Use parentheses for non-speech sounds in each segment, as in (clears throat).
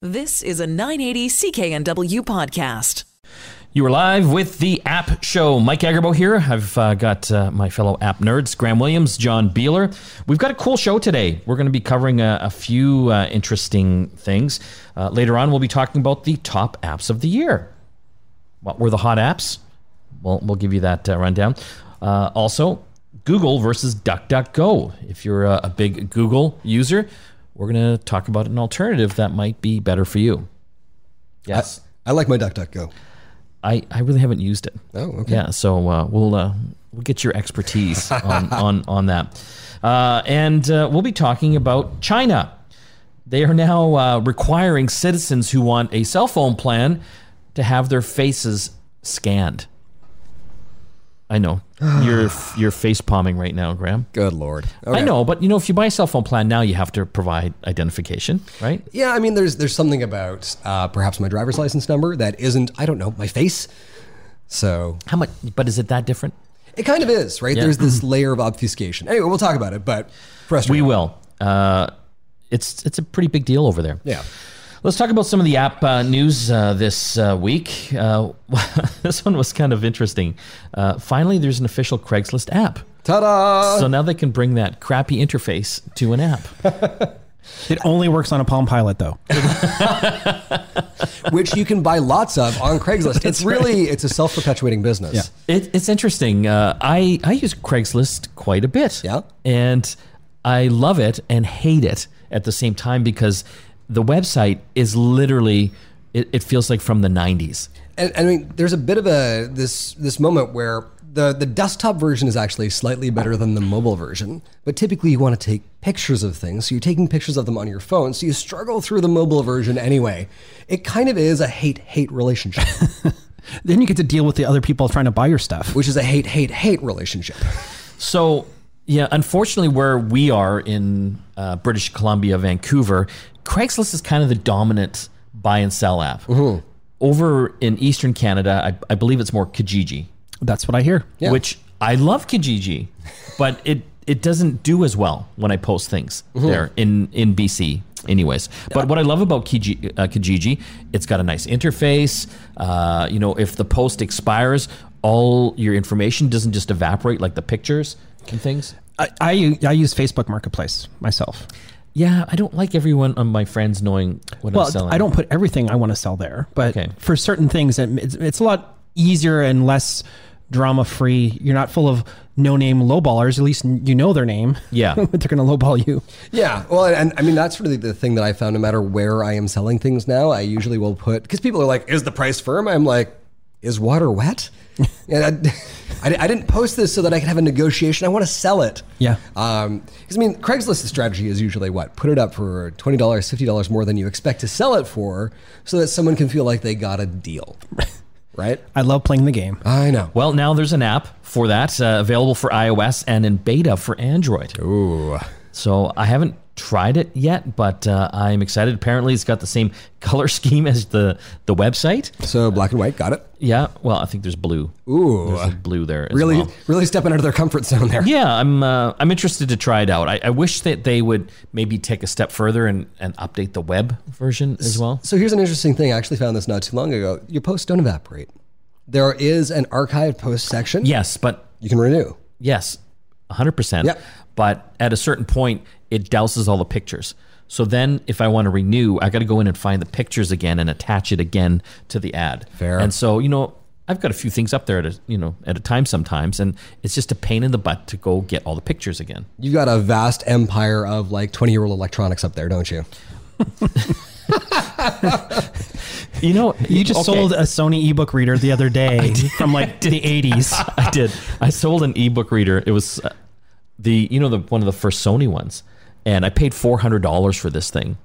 This is a 980 CKNW podcast. You are live with the App Show. Mike Agerbo here. I've uh, got uh, my fellow app nerds, Graham Williams, John Beeler. We've got a cool show today. We're going to be covering a, a few uh, interesting things. Uh, later on, we'll be talking about the top apps of the year. What were the hot apps? Well, we'll give you that uh, rundown. Uh, also, Google versus DuckDuckGo. If you're a, a big Google user, we're going to talk about an alternative that might be better for you. Yes. I like my DuckDuckGo. I, I really haven't used it. Oh, okay. Yeah, so uh, we'll uh, we'll get your expertise (laughs) on on on that, uh, and uh, we'll be talking about China. They are now uh, requiring citizens who want a cell phone plan to have their faces scanned. I know (sighs) you're you're face palming right now, Graham. Good lord. I know, but you know, if you buy a cell phone plan now, you have to provide identification, right? Yeah, I mean, there's there's something about uh, perhaps my driver's license number that isn't I don't know my face. So How much? But is it that different? it kind of is, right? Yeah. There's this layer of obfuscation. Anyway, we'll talk about it, but We will. Uh, it's it's a pretty big deal over there. Yeah. Let's talk about some of the app uh, news uh, this uh, week. Uh, (laughs) this one was kind of interesting. Uh, finally, there's an official Craigslist app. Ta-da! So now they can bring that crappy interface to an app. (laughs) It only works on a Palm Pilot, though. (laughs) Which you can buy lots of on Craigslist. it's really it's a self-perpetuating business. Yeah. It, it's interesting. Uh, I I use Craigslist quite a bit. Yeah. and I love it and hate it at the same time because the website is literally it, it feels like from the 90s. And, and I mean, there's a bit of a this this moment where the the desktop version is actually slightly better than the mobile version. But typically, you want to take pictures of things, so you're taking pictures of them on your phone. So you struggle through the mobile version anyway. It kind of is a hate hate relationship, (laughs) Then you get to deal with the other people trying to buy your stuff. which is a hate hate hate relationship. So, yeah, unfortunately, where we are in uh, British Columbia, Vancouver, Craigslist is kind of the dominant buy and sell app. Over in Eastern Canada, I, I believe it's more Kijiji, That's what I hear. Yeah. which I love Kijiji, but it it doesn't do as well when I post things there in in BC. Anyways, but what I love about Kijiji, uh, Kijiji, it's got a nice interface. Uh, you know, if the post expires, all your information doesn't just evaporate like the pictures and things. I, I, I use Facebook Marketplace myself. Yeah, I don't like everyone of my friends knowing what I'm Well, selling. I don't put everything I want to sell there, but Okay. for certain things, it's, it's a lot easier and less drama free. You're not full of no name lowballers. At least you know their name. Yeah. (laughs) they're going to lowball you. Yeah, well, and I mean that's really the thing that I found. No matter where I am selling things now, I usually will put because people are like, "Is the price firm?" I'm like, "Is water wet?" (laughs) and I, (laughs) I, I didn't post this so that I could have a negotiation. I want to sell it. Yeah. Um, because I mean, Craigslist's strategy is usually what put it up for twenty dollars, fifty dollars more than you expect to sell it for, so that someone can feel like they got a deal. (laughs) right? I love playing the game. I know. Well, now there's an app for that uh, available for iOS and in beta for Android. Ooh. So I haven't tried it yet, but uh, I'm excited. Apparently, it's got the same (laughs) color scheme as the the website. So black and white, got it. Yeah. Well, I think there's blue. Ooh. There's blue there. As Really, well. really stepping out of their comfort zone there. Yeah, I'm uh, I'm interested to try it out. I, I wish that they would maybe take a step further and, and update the web version as well. So here's an interesting thing. I actually found this not too long ago. Your posts don't evaporate. There is an archived post section. Yes, but You can renew. yes, 100%. Yep. But at a certain point, it douses all the pictures. So then, if I want to renew, I got to go in and find the pictures again and attach it again to the ad. Fair. And so, you know, I've got a few things up there at a, you know at a time sometimes, and it's just a pain in the butt to go get all the pictures again. You've got a vast empire of like 20 year old electronics up there, don't you? (laughs) You know, You just okay. sold a Sony ebook reader the other day (laughs) from like the 80s. (laughs) I did. I sold an ebook reader. It was uh, the you know the one of the first Sony ones, and I paid four hundred dollars for this thing,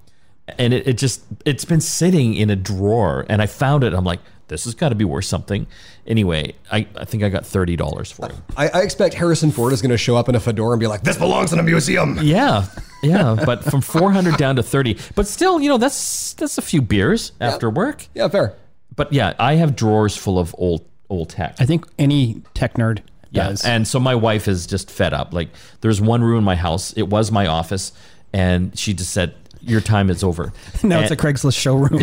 and it, it just it's been sitting in a drawer, and I found it. I'm like, this has got to be worth something. Anyway, I, I think I got thirty dollars for it. I, I expect Harrison Ford is going to show up in a fedora and be like, this belongs in a museum. Yeah, (laughs) yeah, but from four hundred down to thirty, but still, you know, that's that's a few beers after work. Yeah, fair. But yeah, I have drawers full of old old tech. I think any tech nerd Yeah. And so my wife is just fed up. Like there's one room in my house. It was my office. And she just said, your time is over. (laughs) now it's a Craigslist showroom.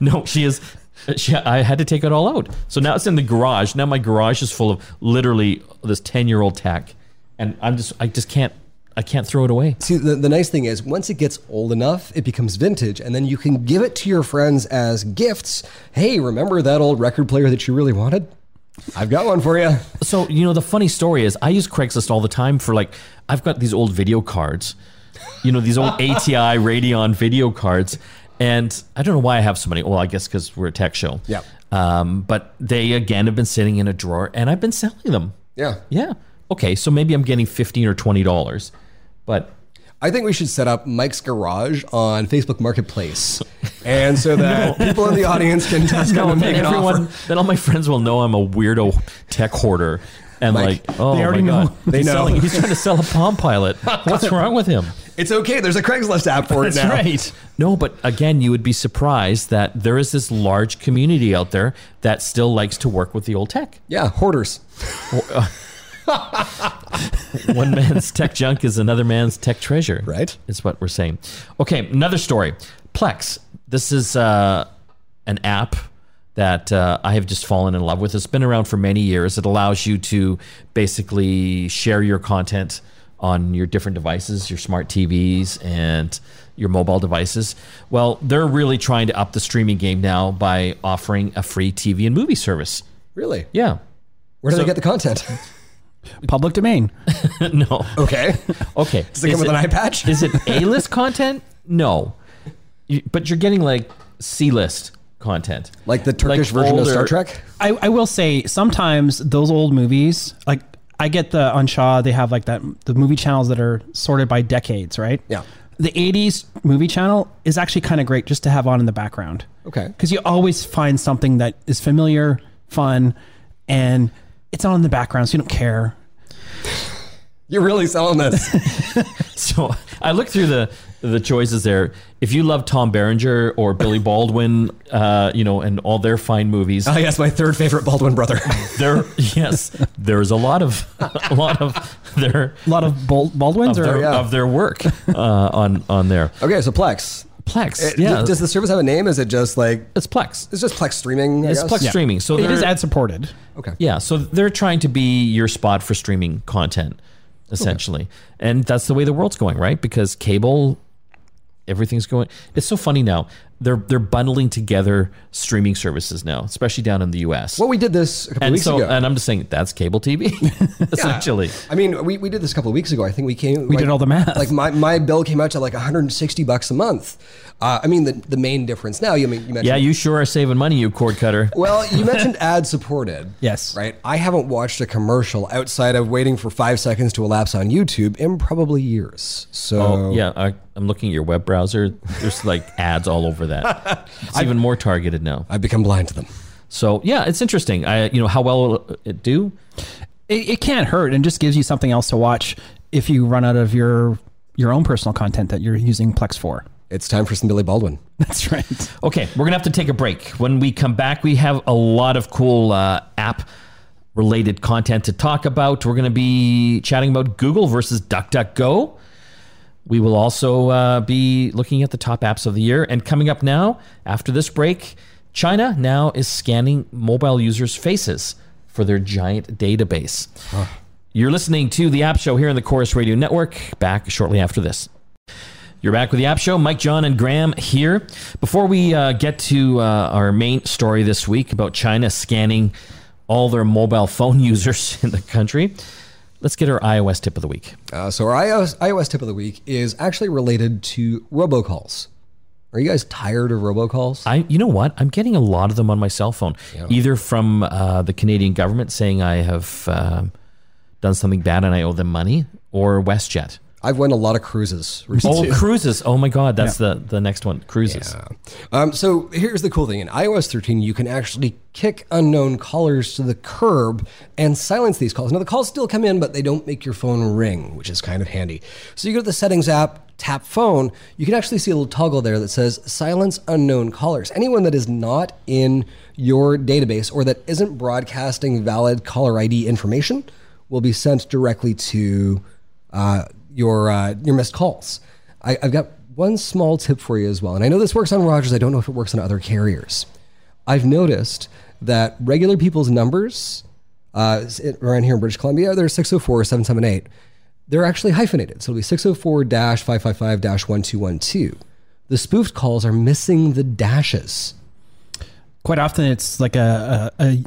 (laughs) (laughs) no, she is. She, I had to take it all out. So now it's in the garage. Now my garage is full of literally this ten year old tech, and I'm just I just can't I can't throw it away. See, the, the nice thing is, once it gets old enough, it becomes vintage, and then you can give it to your friends as gifts. Hey, remember that old record player that you really wanted? I've got one for you. So you know the funny story is I use Craigslist all the time for like I've got these old video cards, you know these old (laughs) ATI Radeon video cards, and I don't know why I have so many. Well, I guess because we're a tech show. Yeah. Um, but they again have been sitting in a drawer, and I've been selling them. Yeah. Yeah. Okay, so maybe I'm getting fifteen or twenty dollars, but I think we should set up Mike's Garage on Facebook Marketplace, and so that (laughs) people in the audience can (laughs) just come and then make an everyone, offer. then all my friends will know I'm a weirdo tech hoarder. And Mike, like, oh they already my know. god, They he's know. selling. He's trying to sell a Palm Pilot. What's (laughs) wrong with him? It's okay. There's a Craigslist app for it now. No, but again, you would be surprised that there is this large community out there that still likes to work with the old tech. Yeah, hoarders. Uh, (laughs) One man's tech junk is another man's tech treasure. Right. Is what we're saying. Okay, another story. Plex. This is uh, an app that uh, I have just fallen in love with. It's been around for many years. It allows you to basically share your content on your different devices, your smart TVs, and your mobile devices. Well, they're really trying to up the streaming game now by offering a free TV and movie service. Really? Yeah. Where do So- they get the content? (laughs) Public domain. (laughs) no. Okay. Okay. Does it come with an eye patch? Is it A list content? No. You, but you're getting like C list content. Like the Turkish version of Star older- Trek? I, I will say sometimes those old movies, like I get the on Shaw, they have like that the movie channels that are sorted by decades, right? Yeah. The 80s movie channel is actually kind of great just to have on in the background. Okay. Because you always find something that is familiar, fun, and it's on in the background, so you don't care. You're really selling this. (laughs) So I looked through the the choices there. If you love Tom Berenger or Billy Baldwin, uh, you know, and all their fine movies, oh, yes, my third favorite Baldwin brother. (laughs) there, yes, there's a lot of a lot of their A lot of Bal- Baldwins of or yeah. of their work uh, on on there. okay, so Plex. Plex, eh, It- yeah, Does the service have a name? Is it just like, it's Plex. it's just Plex streaming? I It's guess? Plex streaming. So it is ad supported. Okay. Yeah, so they're trying to be your spot for streaming content, essentially, and that's the way the world's going, right? Because cable, everything's going. It's so funny now. They're they're bundling together streaming services now, especially down in the U.S. Well, we did this a couple and weeks so, ago. and I'm just saying that's cable TV, (laughs) essentially. I mean, we, we did this a couple of weeks ago. I think we came. We did all the math. Like my, my bill came out to like 160 bucks a month. Uh, I mean, the, the main difference now. You mean you mentioned Yeah, you sure are saving money, you cord cutter. Well, you (laughs) mentioned ad supported. Yes. Right. I haven't watched a commercial outside of waiting for five seconds to elapse on YouTube in probably years. So Oh, yeah, I, I'm looking at your web browser. There's like ads all over that. (laughs) It's even more targeted now. I've become blind to them. So yeah, it's interesting. I you know how well will it do? It, it can't hurt and just gives you something else to watch if you run out of your your own personal content that you're using Plex for. It's time for some Billy Baldwin. (laughs) That's right. Okay, we're gonna have to take a break. When we come back, we have a lot of cool uh, app related content to talk about. We're gonna be chatting about Google versus DuckDuckGo. We will also uh, be looking at the top apps of the year. And coming up now, after this break, China now is scanning mobile users' faces for their giant database. You're listening to the App Show here on the Corus Radio Network. Back shortly after this. You're back with the App Show. Mike, John, and Graham here. Before we uh, get to uh, our main story this week about China scanning all their mobile phone (laughs) users in the country, let's get our iOS tip of the week. Uh, so our iOS, iOS tip of the week is actually related to robocalls. Are you guys tired of robocalls? I, you know what? I'm getting a lot of them on my cell phone, either from uh, the Canadian government saying I have um done something bad and I owe them money, or WestJet. I've won a lot of cruises recently. Oh, cruises! Oh my God, that's the the next one. Cruises. Um, so here's the cool thing: in iOS 13, you can actually kick unknown callers to the curb and silence these calls. Now the calls still come in, but they don't make your phone ring, which is kind of handy. So you go to the settings app, tap phone. You can actually see a little toggle there that says silence unknown callers. Anyone that is not in your database or that isn't broadcasting valid caller ID information will be sent directly to uh, your uh, your missed calls. I, I've got one small tip for you as well. And I know this works on Rogers. I don't know if it works on other carriers. I've noticed that regular people's numbers uh, around here in British Columbia, they're 604 778. They're actually hyphenated. So it'll be 604 555 1212. The spoofed calls are missing the dashes. Quite often, it's like a, a, a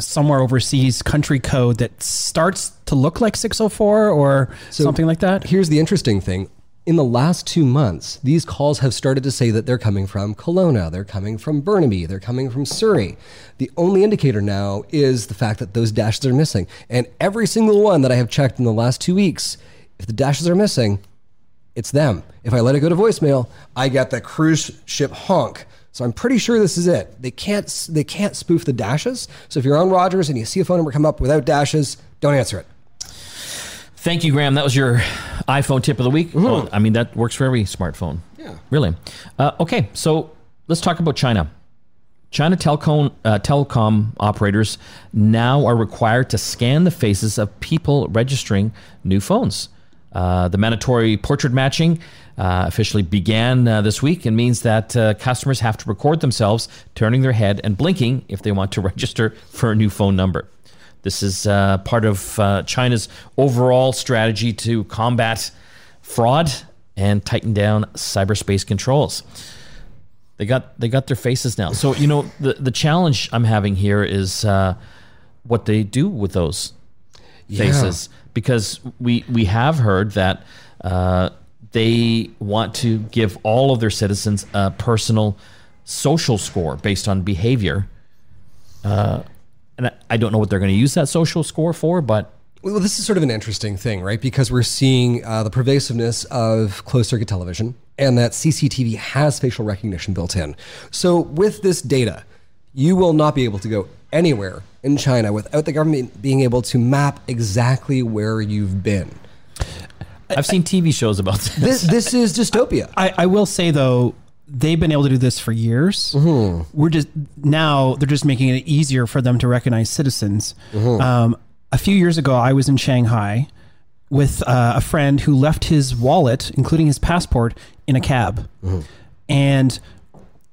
somewhere overseas country code that starts to look like 604 or So something like that. Here's the interesting thing. In the last two months, these calls have started to say that they're coming from Kelowna, they're coming from Burnaby, they're coming from Surrey. The only indicator now is the fact that those dashes are missing. And every single one that I have checked in the last two weeks, if the dashes are missing, it's them. If I let it go to voicemail, I get the cruise ship honk. So I'm pretty sure this is it. They can't they can't spoof the dashes. So if you're on Rogers and you see a phone number come up without dashes, don't answer it. Thank you, Graham. That was your iPhone tip of the week. Oh, I mean, that works for every smartphone. Yeah. Really. Uh, okay, so let's talk about China. China telecom, uh, telecom operators now are required to scan the faces of people registering new phones. Uh, the mandatory portrait matching uh, officially began uh, this week and means that uh, customers have to record themselves turning their head and blinking if they want to (laughs) register for a new phone number. This is uh, part of uh, China's overall strategy to combat fraud and tighten down cyberspace controls. They got they got their faces now. So you know the the challenge I'm having here is uh, what they do with those faces because we we have heard that uh, they want to give all of their citizens a personal social score based on behavior. Uh, and I, don't know what they're going to use that social score for, but Well, this is sort of an interesting thing, right? Because we're seeing uh, the pervasiveness of closed circuit television and that CCTV has facial recognition built in. So, with this data, you will not be able to go anywhere in China without the government being able to map exactly where you've been. I've seen TV shows about this. This, (laughs) this is dystopia. I, I will say though, they've been able to do this for years. We're just now they're just making it easier for them to recognize citizens. Um, a few years ago, I was in Shanghai with uh, a friend who left his wallet, including his passport, in a cab, and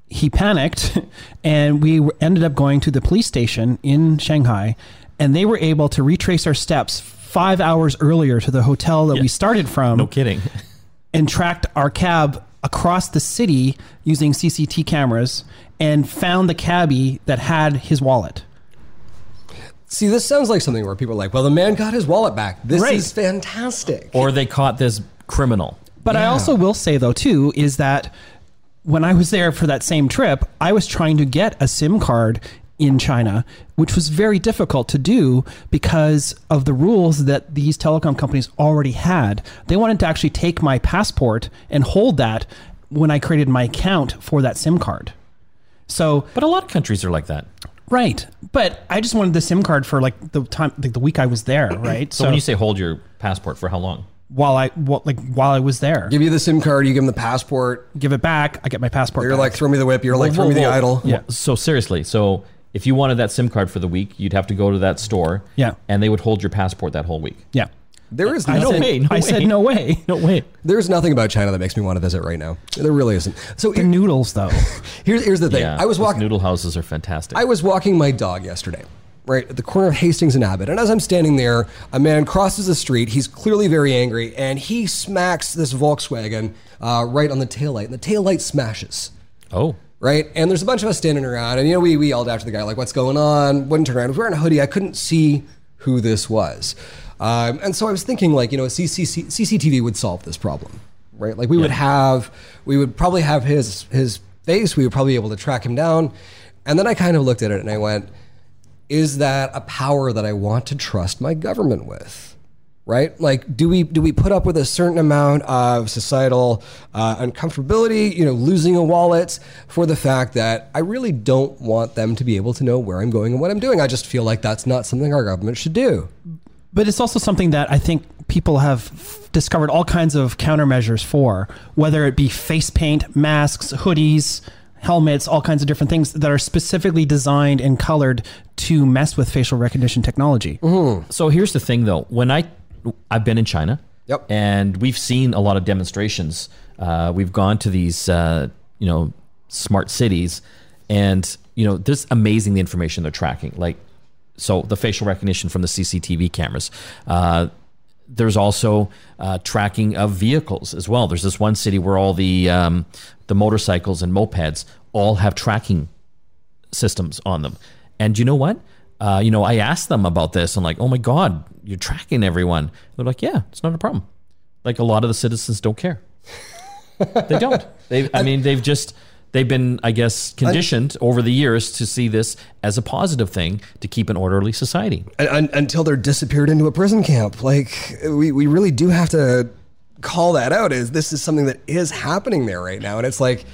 he panicked, and we ended up going to the police station in Shanghai, and they were able to retrace our steps. Five hours earlier to the hotel that we started from No kidding. and tracked our cab across the city using CCT cameras and found the cabbie that had his wallet. See, this sounds like something where people are like, well, the man got his wallet back. This Right. is fantastic. Or they caught this criminal. But I also will say though too is that when I was there for that same trip, I was trying to get a SIM card in China, which was very difficult to do because of the rules that these telecom companies already had. They wanted to actually take my passport and hold that when I created my account for that SIM card. So But a lot of countries are like that. Right. But I just wanted the SIM card for like the time, like the week I was there, (clears throat) right? So, when you say hold your passport for how long? While I, well, like while I was there, Give you the SIM card, you give him the passport. give it back, I get my passport. You're back. like, throw me the whip. You're like, Whoa, throw me the idol. Yeah. So seriously, so if you wanted that SIM card for the week, you'd have to go to that store. Yeah. And they would hold your passport that whole week. yeah. There is I, nothing. said, I said no way. No way. (laughs) There's nothing about China that makes me want to visit right now. There really isn't. So The here- noodles though. (laughs) here's here's the thing. Yeah. I was walking. Noodle houses are fantastic. I was walking my dog yesterday, right at the corner of Hastings and Abbott, and as I'm standing there, a man crosses the street. He's clearly very angry, and he smacks this Volkswagen uh, right on the taillight, and the taillight smashes. oh. right? And there's a bunch of us standing around, and you know, we, we yelled after the guy, like, what's going on? Wouldn't turn around. I was wearing a hoodie. I couldn't see who this was. Um, and so I was thinking, like, you know, CCC, CCTV would solve this problem, right? Like, we would have, we would probably have his, his face. We would probably be able to track him down. And then I kind of looked at it and I went, is that a power that I want to trust my government with? Right? Like, do we do we put up with a certain amount of societal uh, uncomfortability? You know, losing a wallet for the fact that I really don't want them to be able to know where I'm going and what I'm doing. I just feel like that's not something our government should do. But it's also something that I think people have discovered all kinds of countermeasures for, whether it be face paint, masks, hoodies, helmets, all kinds of different things that are specifically designed and colored to mess with facial recognition technology. So here's the thing, though. When I I've been in China, Yep. And we've seen a lot of demonstrations. Uh, we've gone to these, uh, you know, smart cities, and you know, there's amazing the information they're tracking. Like, so the facial recognition from the CCTV cameras. Uh, there's also uh, tracking of vehicles as well. There's this one city where all the um, the motorcycles and mopeds all have tracking systems on them. And you know what? Uh, you know, I asked them about this. I'm like, oh my god, you're tracking everyone. They're like, yeah, it's not a problem. Like a lot of the citizens don't care. they don't. (laughs) They, I mean, they've just they've been, I guess, conditioned over the years to see this as a positive thing to keep an orderly society. Un- un- until they're disappeared into a prison camp. Like we, we really do have to call that out. Is this is something that is happening there right now, and it's like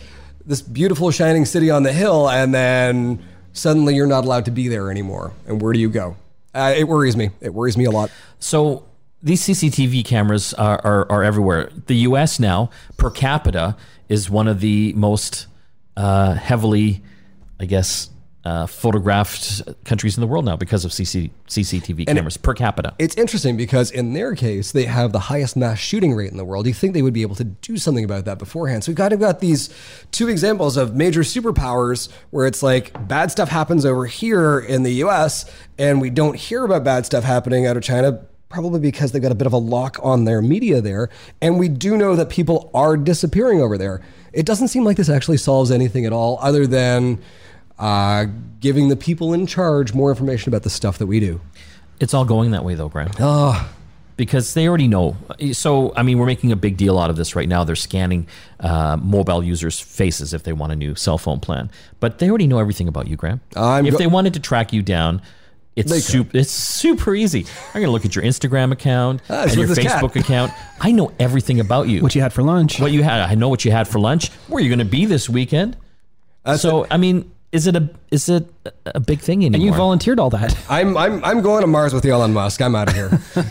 this beautiful shining city on the hill, and then suddenly you're not allowed to be there anymore. And where do you go? Uh, it worries me. It worries me a lot. So these CCTV cameras are, are, are everywhere. The U.S. now per capita is one of the most uh, heavily, I guess, uh, photographed countries in the world now because of CC, CCTV cameras per capita. It's interesting because in their case, they have the highest mass shooting rate in the world. You think they would be able to do something about that beforehand. So we've kind of got these two examples of major superpowers where it's like bad stuff happens over here in the US and we don't hear about bad stuff happening out of China. Probably because they've got a bit of a lock on their media there. And we do know that people are disappearing over there. It doesn't seem like this actually solves anything at all, other than uh, giving the people in charge more information about the stuff that we do. It's all going that way though, Graham. Oh, because they already know. So, I mean, we're making a big deal out of this right now. They're scanning uh, mobile users' faces if they want a new cell phone plan, but they already know everything about you, Graham. I'm if go- they wanted to track you down, it's They super. It's super easy. I'm going to look at your Instagram account Ah, and your with cat. Facebook account. I know everything about you. What you had for lunch? what you had. I know what you had for lunch. Where are you're going to be this weekend. so, I mean, is it a is it a big thing anymore? and you volunteered all that. (laughs) I'm, I'm, I'm going to Mars with Elon Musk. I'm out of here. (laughs)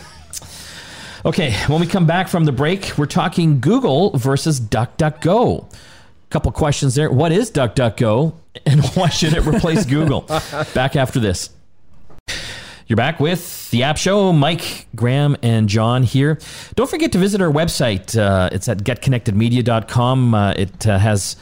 Okay, when we come back from the break, we're talking Google versus DuckDuckGo. Couple questions there. What is DuckDuckGo and (laughs) why should it replace Google? Back after this. You're back with the App Show. Mike, Graham, and John here. Don't forget to visit our website. Uh, it's at getconnectedmedia.com. Uh, it uh, has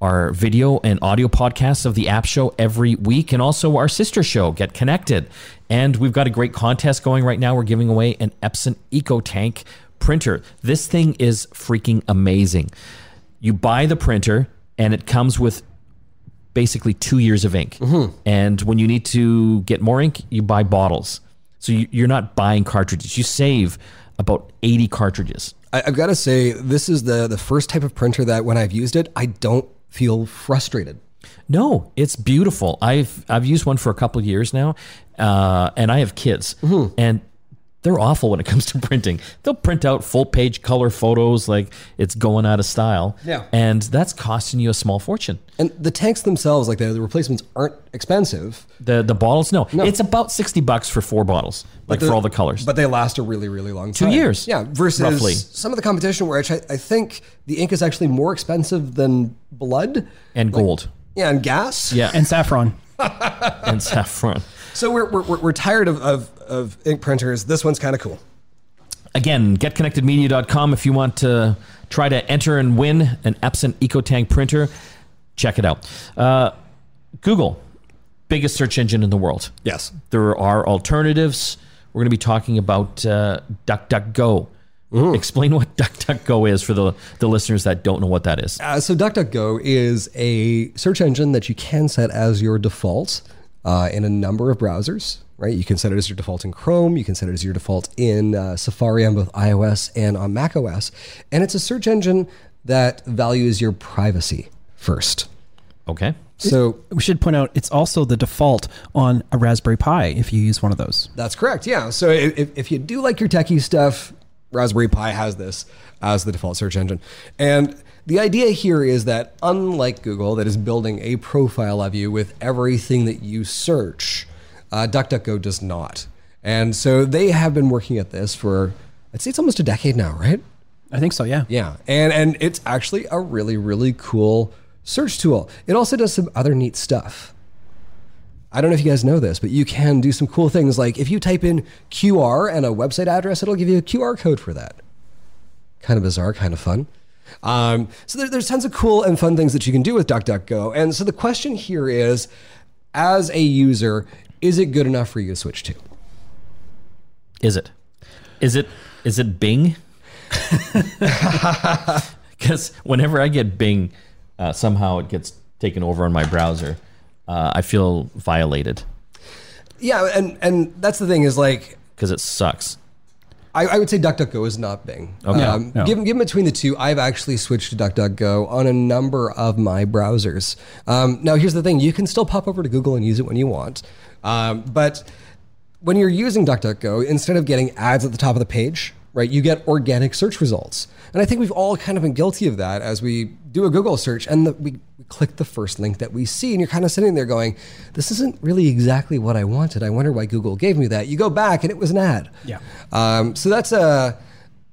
our video and audio podcasts of the App Show every week, and also our sister show, Get Connected. And we've got a great contest going right now. We're giving away an Epson EcoTank printer. This thing is freaking amazing. You buy the printer, and it comes with basically two years of ink. And when you need to get more ink, you buy bottles. So you, you're not buying cartridges. You save about 80 cartridges. I, I've got to say, this is the, the first type of printer that when I've used it, I don't feel frustrated. No, it's beautiful. I've I've used one for a couple of years now, uh, and I have kids, and they're awful when it comes to printing. They'll print out full page color photos like it's going out of style. Yeah. and that's costing you a small fortune. And the tanks themselves, like the, the replacements, aren't expensive. The the bottles, no, No. it's about sixty bucks for four bottles, like for all the colors. But they last a really, really long time. Two years, Yeah. Versus roughly. some of the competition where I, I think the ink is actually more expensive than blood. and gold, Yeah, and gas. yeah, And saffron. (laughs) and saffron. So we're, we're, we're- tired of, of, of ink printers. This one's kind of cool. Again, getconnectedmedia.com if you want to try to enter and win an Epson EcoTank printer. Check it out. Uh, Google, biggest search engine in the world. Yes. There are alternatives. We're going to be talking about uh, DuckDuckGo. Explain what DuckDuckGo is for the, the listeners that don't know what that is. Uh, so DuckDuckGo is a search engine that you can set as your default uh, in a number of browsers. Right, you can set it as your default in Chrome. You can set it as your default in uh, Safari on both iOS and on Mac OS. And it's a search engine that values your privacy first. Okay. So We should point out it's also the default on a Raspberry Pi if you use one of those. That's correct. Yeah. So if, if you do like your techie stuff, Raspberry Pi has this as the default search engine. And the idea here is that unlike Google, that is building a profile of you with everything that you search, uh, DuckDuckGo does not. And so they have been working at this for, I'd say it's almost a decade now, right? I think so, yeah. Yeah, and and it's actually a really really cool search tool. It also does some other neat stuff. I don't know if you guys know this, but you can do some cool things. Like if you type in QR and a website address, it'll give you a QR code for that. Kind of bizarre, kind of fun. Um, so there, there's tons of cool and fun things that you can do with DuckDuckGo. And so the question here is, as a user, is it good enough for you to switch to? Is it? Is it? Is it Bing? (laughs) Because whenever I get Bing, uh, somehow it gets taken over on my browser. Uh, I feel violated Yeah, and and that's the thing is like because it sucks. I, I would say DuckDuckGo is not Bing. Okay. Um, No. given, given between the two, I've actually switched to DuckDuckGo on a number of my browsers. Um, now, here's the thing: you can still pop over to Google and use it when you want, um, but when you're using DuckDuckGo, instead of getting ads at the top of the page, right, you get organic search results. And I think we've all kind of been guilty of that as we do a Google search and the, we, we click the first link that we see, and you're kind of sitting there going, "This isn't really exactly what I wanted. I wonder why Google gave me that." You go back, and it was an ad. Yeah. Um, so that's a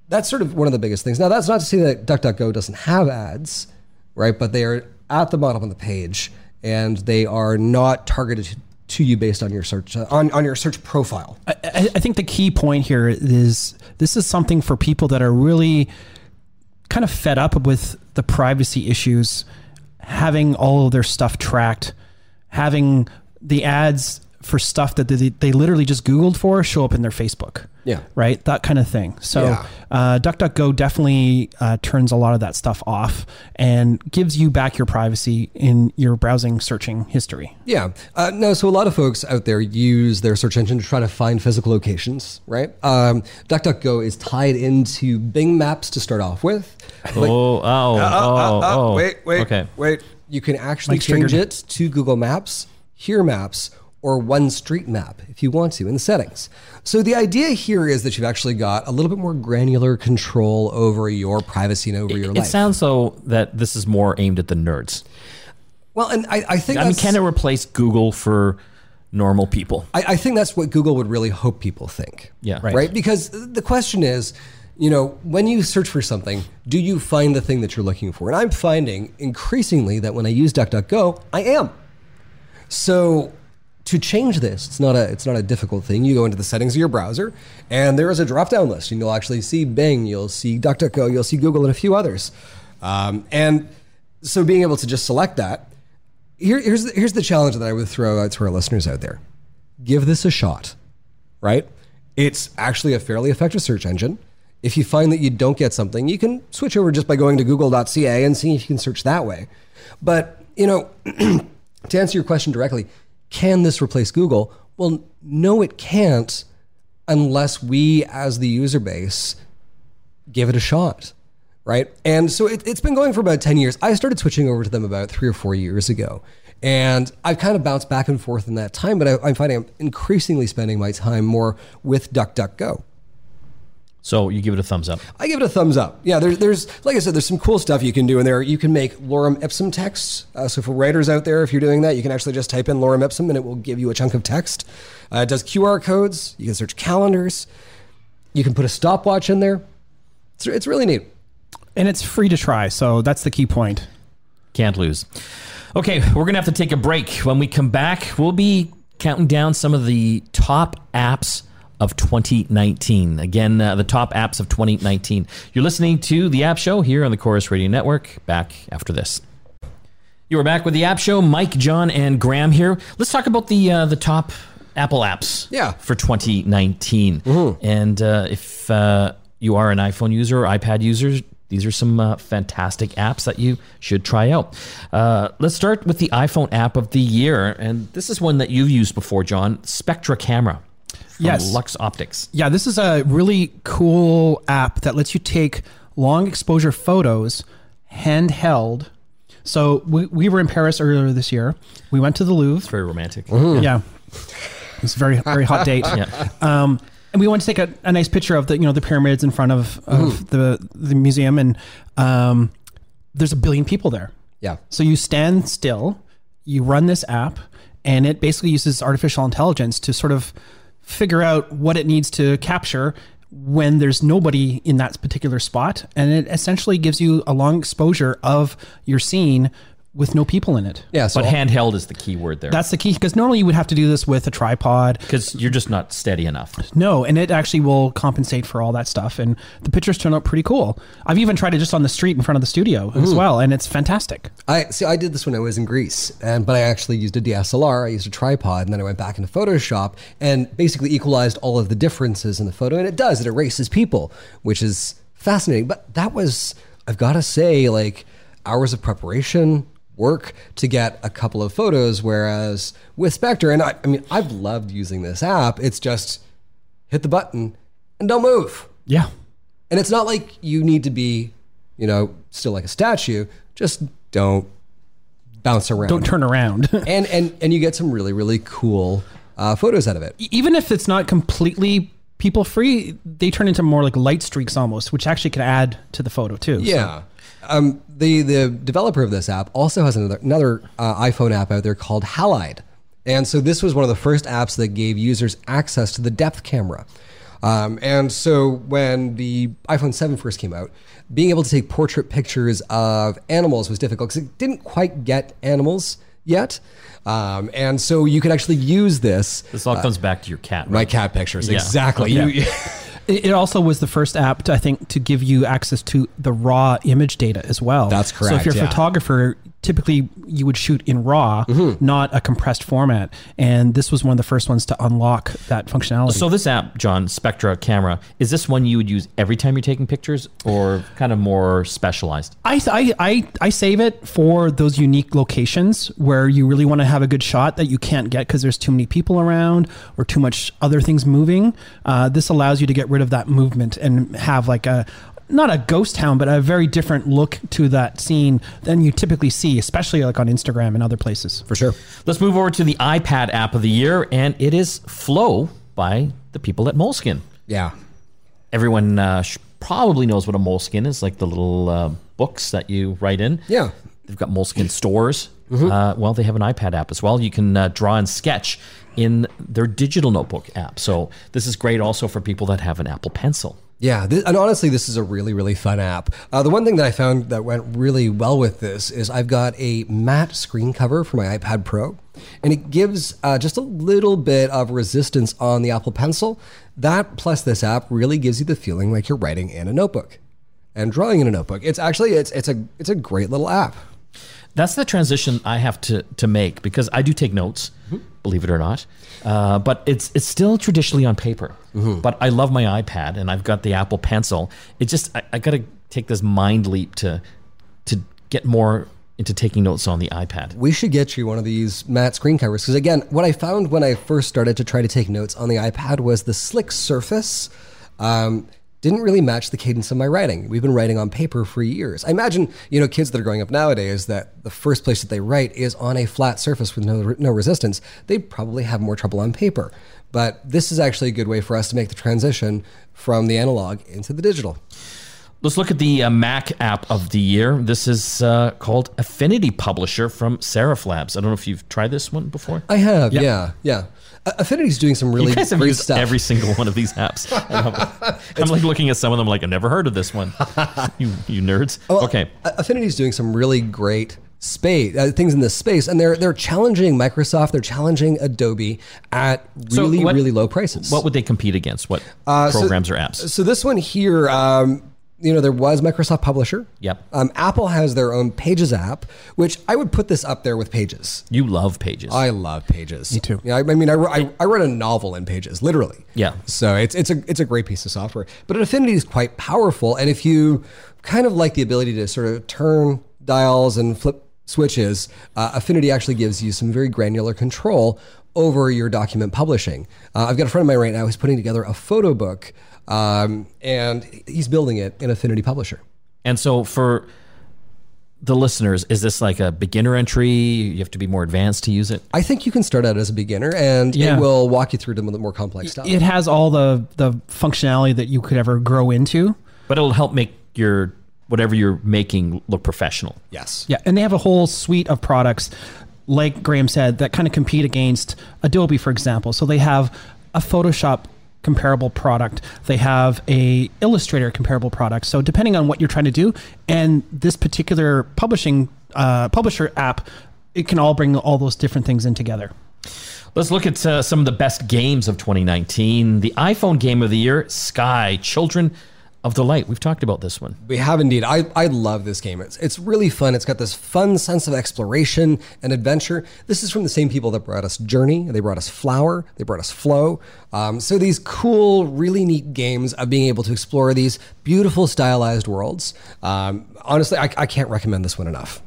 that's sort of one of the biggest things. Now, that's not to say that DuckDuckGo doesn't have ads, right? But they are at the bottom of the page, and they are not targeted to you based on your search uh, on, on your search profile. I, I I think the key point here is this is something for people that are really kind of fed up with the privacy issues, having all of their stuff tracked, having the ads for stuff that they, they literally just Googled for show up in their Facebook. Yeah. Right? That kind of thing. So, Yeah. uh, DuckDuckGo definitely uh, turns a lot of that stuff off and gives you back your privacy in your browsing searching history. Yeah. Uh, no, so a lot of folks out there use their search engine to try to find physical locations, right? Um, DuckDuckGo is tied into Bing Maps to start off with. But- Oh, oh, oh, oh. wait, wait, Okay. wait. You can actually Mike's change triggered. it to Google Maps, Here Maps, or OpenStreetMap if you want to in the settings. So the idea here is that you've actually got a little bit more granular control over your privacy and over your It life. It sounds though that this is more aimed at the nerds. well, and I, I think I mean, can it replace Google for normal people? I, I think that's what Google would really hope people think. Yeah. Right. Right. Because the question is, you know, when you search for something, do you find the thing that you're looking for? And I'm finding increasingly that when I use DuckDuckGo, I am. So to change this, it's not a it's not a difficult thing. You go into the settings of your browser, and there is a drop down list, and you'll actually see Bing, you'll see DuckDuckGo, you'll see Google, and a few others. Um, and so being able to just select that, here, here's the, here's the challenge that I would throw out to our listeners out there: give this a shot, right? It's actually a fairly effective search engine. If you find that you don't get something, you can switch over just by going to google.ca and seeing if you can search that way. But, you know, (clears throat) to answer your question directly, can this replace Google? Well, no, it can't unless we, as the user base, give it a shot. Right. And so it, it's been going for about 10 years. I started switching over to them about three or four years ago. And I've kind of bounced back and forth in that time, but I, I'm finding I'm increasingly spending my time more with DuckDuckGo. So you give it a thumbs up. I give it a thumbs up. Yeah, there's, there's like I said, there's some cool stuff you can do in there. You can make lorem ipsum text. Uh, so for writers out there, if you're doing that, you can actually just type in lorem ipsum and it will give you a chunk of text. Uh, it does QR codes. You can search calendars. You can put a stopwatch in there. It's, it's really neat. And it's free to try. So that's the key point. Can't lose. Okay, we're going to have to take a break. When we come back, we'll be counting down some of the top apps of 2019. Again, uh, the top apps of 2019. You're listening to The App Show here on the Corus Radio Network. Back after this. You are back with The App Show. Mike, John, and Graham here. Let's talk about the uh, the top Apple apps Yeah. for 2019. And uh, if uh, you are an iPhone user or iPad user, these are some uh, fantastic apps that you should try out. Uh, let's start with the iPhone app of the year. And this is one that you've used before, John Spectre Camera Yes. Lux Optics. Yeah, this is a really cool app that lets you take long exposure photos handheld. So we, we were in Paris earlier this year. We went to the Louvre. It's very romantic. Yeah. It's a very, very hot date. (laughs) Yeah. Um, and we went to take a, a nice picture of the, you know, the pyramids in front of, of the, the museum. And um, there's a billion people there. Yeah. So you stand still, you run this app, and it basically uses artificial intelligence to sort of figure out what it needs to capture when there's nobody in that particular spot. And it essentially gives you a long exposure of your scene with no people in it. Yeah, so But handheld is the key word there. That's the key because normally you would have to do this with a tripod. because you're just not steady enough. No, and it actually will compensate for all that stuff. And the pictures turn out pretty cool. I've even tried it just on the street in front of the studio as hmm. well, and it's fantastic. I see. I did this when I was in Greece, and but I actually used a DSLR. I used a tripod, and then I went back into Photoshop and basically equalized all of the differences in the photo. And it does. It erases people, which is fascinating. But that was, I've got to say, like hours of preparation, work to get a couple of photos. Whereas with Spectre, and I, I mean, I've loved using this app. It's just hit the button and don't move. Yeah. And it's not like you need to be, you know, still like a statue. Just don't bounce around. Don't turn around. (laughs) And and and you get some really really cool uh, photos out of it. even if it's not completely people free, they turn into more like light streaks almost, which actually can add to the photo too. So- Yeah. Um, the the developer of this app also has another another uh, iPhone app out there called Halide, and so this was one of the first apps that gave users access to the depth camera. Um, and so when the iPhone 7 first came out, being able to take portrait pictures of animals was difficult because it didn't quite get animals yet. Um, and so you could actually use this. This all comes back to your cat. Right? My cat pictures, Yeah. exactly. Yeah. You- It also was the first app, to, I think, to give you access to the raw image data as well. That's correct. So if you're a yeah. photographer, typically you would shoot in RAW, Mm-hmm. not a compressed format. And this was one of the first ones to unlock that functionality. So this app, John, Spectre camera, is this one you would use every time you're taking pictures, or kind of more specialized? I, I, I, I save it for those unique locations where you really want to have a good shot that you can't get because there's too many people around or too much other things moving. Uh, this allows you to get rid of that movement and have like a not a ghost town, but a very different look to that scene than you typically see, especially like on Instagram and other places. for sure. Let's move over to the iPad app of the year, and it is Flow by the people at Moleskine. Yeah. Everyone uh, probably knows what a Moleskine is, like the little uh, books that you write in. Yeah. They've got Moleskine stores. Uh, well, they have an iPad app as well. You can uh, draw and sketch in their digital notebook app. So this is great also for people that have an Apple Pencil. Yeah, th- and honestly, this is a really, really fun app. Uh, the one thing that I found that went really well with this is I've got a matte screen cover for my iPad Pro, and it gives uh, just a little bit of resistance on the Apple Pencil. That plus this app really gives you the feeling like you're writing in a notebook and drawing in a notebook. It's actually it's it's a it's a great little app. That's the transition I have to to make because I do take notes, believe it or not. Uh, but it's it's still traditionally on paper. But I love my iPad and I've got the Apple Pencil. It just I, I got to take this mind leap to to get more into taking notes on the iPad. We should get you one of these matte screen covers because again, what I found when I first started to try to take notes on the iPad was the slick surface um, didn't really match the cadence of my writing. We've been writing on paper for years. I imagine you know kids that are growing up nowadays that the first place that they write is on a flat surface with no no resistance. They probably have more trouble on paper. But this is actually a good way for us to make the transition from the analog into the digital. Let's look at the uh, Mac app of the year. This is uh, called Affinity Publisher from Serif Labs. I don't know if you've tried this one before. I have, yeah, yeah. Affinity's doing some really You guys have great used stuff. every single one of these apps. (laughs) I. I'm like looking at some of them, like I've never heard of this one. (laughs) you, you nerds. Well, okay, Affinity's doing some really great space uh, things in this space, and they're they're challenging Microsoft, they're challenging Adobe at So really what- really low prices. what would they compete against? What Uh, so- programs or apps? So this one here, um, you know, there was Microsoft Publisher. Yep. Um, Apple has their own Pages app, which I would put this up there with Pages. You love Pages. I love Pages. Me too. Yeah, I, I mean, I, I, I wrote a novel in Pages, literally. Yeah. So it's it's a it's a great piece of software. But Affinity is quite powerful, and if you kind of like the ability to sort of turn dials and flip switches, uh, Affinity actually gives you some very granular control over your document publishing. Uh, I've got a friend of mine right now who's putting together a photo book, um, and he's building it in Affinity Publisher. and so for the listeners, is this like a beginner entry? You have to be more advanced to use it. I think you can start out as a beginner, and Yeah. it will walk you through to the more complex stuff. It has all the, the functionality that you could ever grow into. But it'll help make your whatever you're making look professional. yes. Yeah, and they have a whole suite of products, like Graham said, that kind of compete against Adobe, for example. So they have a Photoshop comparable product. They have a Illustrator comparable product. So depending on what you're trying to do, and this particular publishing uh, publisher app, it can all bring all those different things in together. Let's look at uh, some of the best games of 2019. The iPhone game of the year, Sky Children of the Light. We've talked about this one. We have indeed. I, I love this game. It's, it's really fun. It's got this fun sense of exploration and adventure. This is from the same people that brought us Journey. They brought us Flower. They brought us Flow. Um, so these cool, really neat games of being able to explore these beautiful, stylized worlds. Um, honestly, I, I can't recommend this one enough.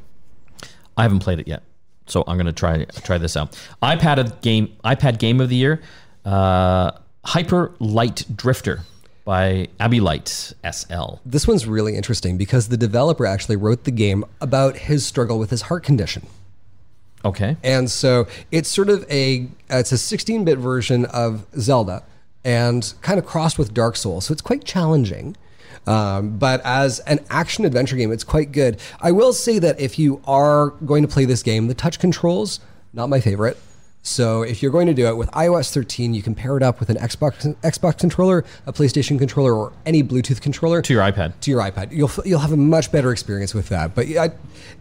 I haven't played it yet, so I'm gonna try try this out. iPad game iPad game of the year, uh, Hyper Light Drifter by Abylight SL. This one's really interesting because the developer actually wrote the game about his struggle with his heart condition. Okay. And so it's sort of a it's a 16-bit version of Zelda and kind of crossed with Dark Souls. So it's quite challenging. Um, but as an action adventure game, it's quite good. I will say that if you are going to play this game, the touch controls not my favorite. So if you're going to do it with iOS 13, you can pair it up with an Xbox Xbox controller, a PlayStation controller, or any Bluetooth controller To your iPad. to your iPad. You'll you'll have a much better experience with that. But I,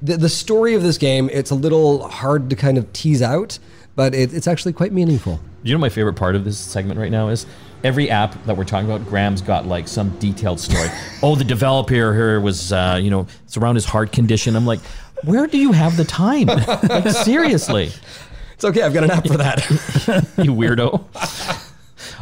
the the story of this game, it's a little hard to kind of tease out, but it, it's actually quite meaningful. You know my favorite part of this segment right now is every app that we're talking about. Graham's got like some detailed story. (laughs) oh, the developer here was, uh, you know, it's around his heart condition. I'm like, where do you have the time? (laughs) like seriously. It's okay. I've got an app for that. (laughs) you weirdo.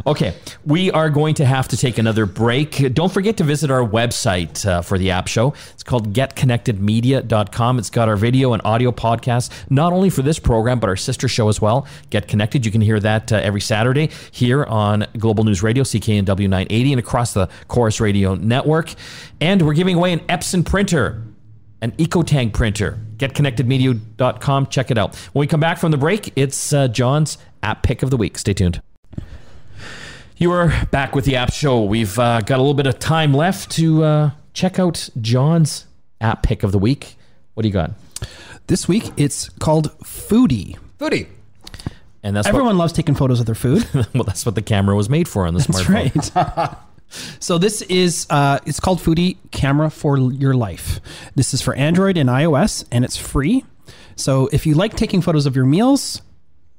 Okay, we are going to have to take another break. Don't forget to visit our website uh, for the app show. It's called getconnectedmedia.com. It's got our video and audio podcasts, not only for this program, but our sister show as well. Get Connected. You can hear that uh, every Saturday here on Global News Radio, CKNW 980, and across the Corus Radio network. And we're giving away an Epson printer an EcoTank printer. GetConnectedMedia.com. Check it out. When we come back from the break, it's uh, John's app pick of the week. Stay tuned. You are back with the app show. We've uh, got a little bit of time left to uh, check out John's app pick of the week. What do you got? This week it's called Foodie. Foodie. And that's Everyone loves taking photos of their food. (laughs) well, that's what the camera was made for on the That's smartphone. right. (laughs) so this is uh, it's called Foodie Camera for Your Life. This is for Android and iOS, and it's free. So if you like taking photos of your meals,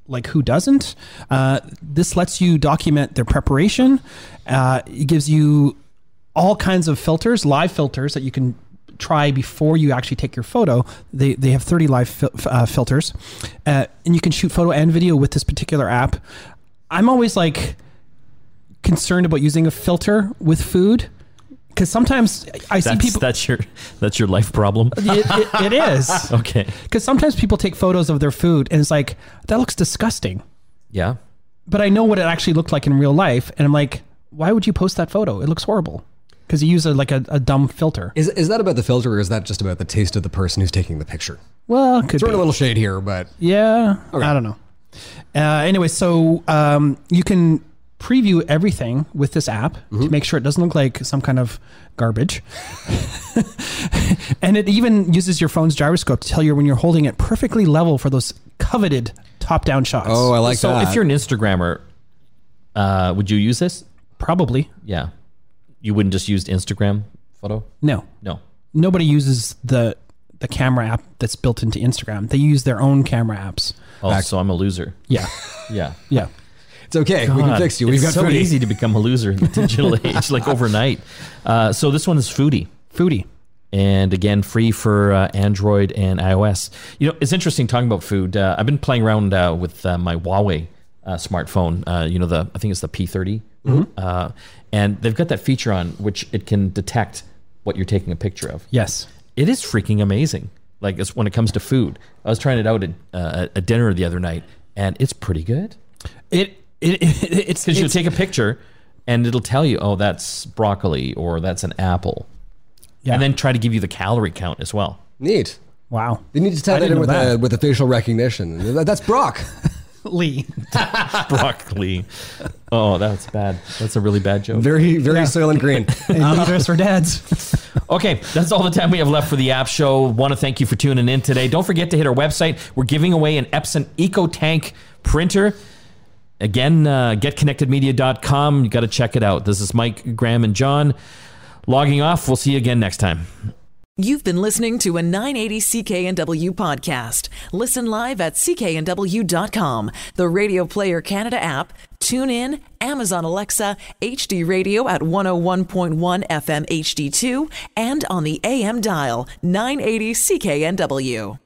like who doesn't? Uh, this lets you document their preparation. Uh, it gives you all kinds of filters, live filters that you can try before you actually take your photo. They, they have 30 live fil- uh, filters, uh, and you can shoot photo and video with this particular app. I'm always like concerned about using a filter with food because sometimes I see That's, people. that's your that's your life problem. it, it- it is (laughs) Okay. because sometimes people take photos of their food and it's like that looks disgusting Yeah. but I know what it actually looked like in real life, and I'm like, why would you post that photo? It looks horrible because you use a, like a, a dumb filter. Is, is that about the filter or is that just about the taste of the person who's taking the picture? Well, could Throwing be. a little shade here, but yeah, I don't know. Uh, anyway, so um, you can preview everything with this app to make sure it doesn't look like some kind of garbage. (laughs) and it even uses your phone's gyroscope to tell you when you're holding it perfectly level for those coveted top-down shots. oh, I like so that. So if you're an Instagrammer, uh, would you use this? probably Yeah. You wouldn't just use Instagram photo? no. No. nobody uses the the camera app that's built into Instagram. They use their own camera apps. Oh, so I'm a loser. Yeah, Yeah. yeah. It's okay, we can fix you. We've it's got so Foodie. easy to become a loser in the digital (laughs) age, like overnight. Uh, so this one is Foodie. Foodie. and again free for uh, android and ios you know it's interesting talking about food uh, i've been playing around uh, with uh, my huawei uh, smartphone uh, you know the i think it's the p30 uh, and they've got that feature on which it can detect what you're taking a picture of Yes. it is freaking amazing like it's when it comes to food i was trying it out at, uh, at dinner the other night and it's pretty good It (laughs) it, it it's because you'll take a picture and it'll tell you oh that's broccoli or that's an apple yeah. and then try to give you the calorie count as well Neat. wow. They need to tie I that in with know a, with a facial recognition. That's Brock. (laughs) Lee. (laughs) broccoli. Oh, that's bad. That's a really bad joke. Very, very silent green. And these are for dads. Okay, that's all the time we have left for the app show. Want to thank you for tuning in today. Don't forget to hit our website. We're giving away an Epson EcoTank printer. Again, uh, getconnectedmedia.com. You got to check it out. This is Mike, Graham, and John logging off. We'll see you again next time. You've been listening to a 980 CKNW podcast. Listen live at cknw.com, the Radio Player Canada app, tune in, Amazon Alexa, HD Radio at 101.1 FM HD2, and on the AM dial 980 CKNW.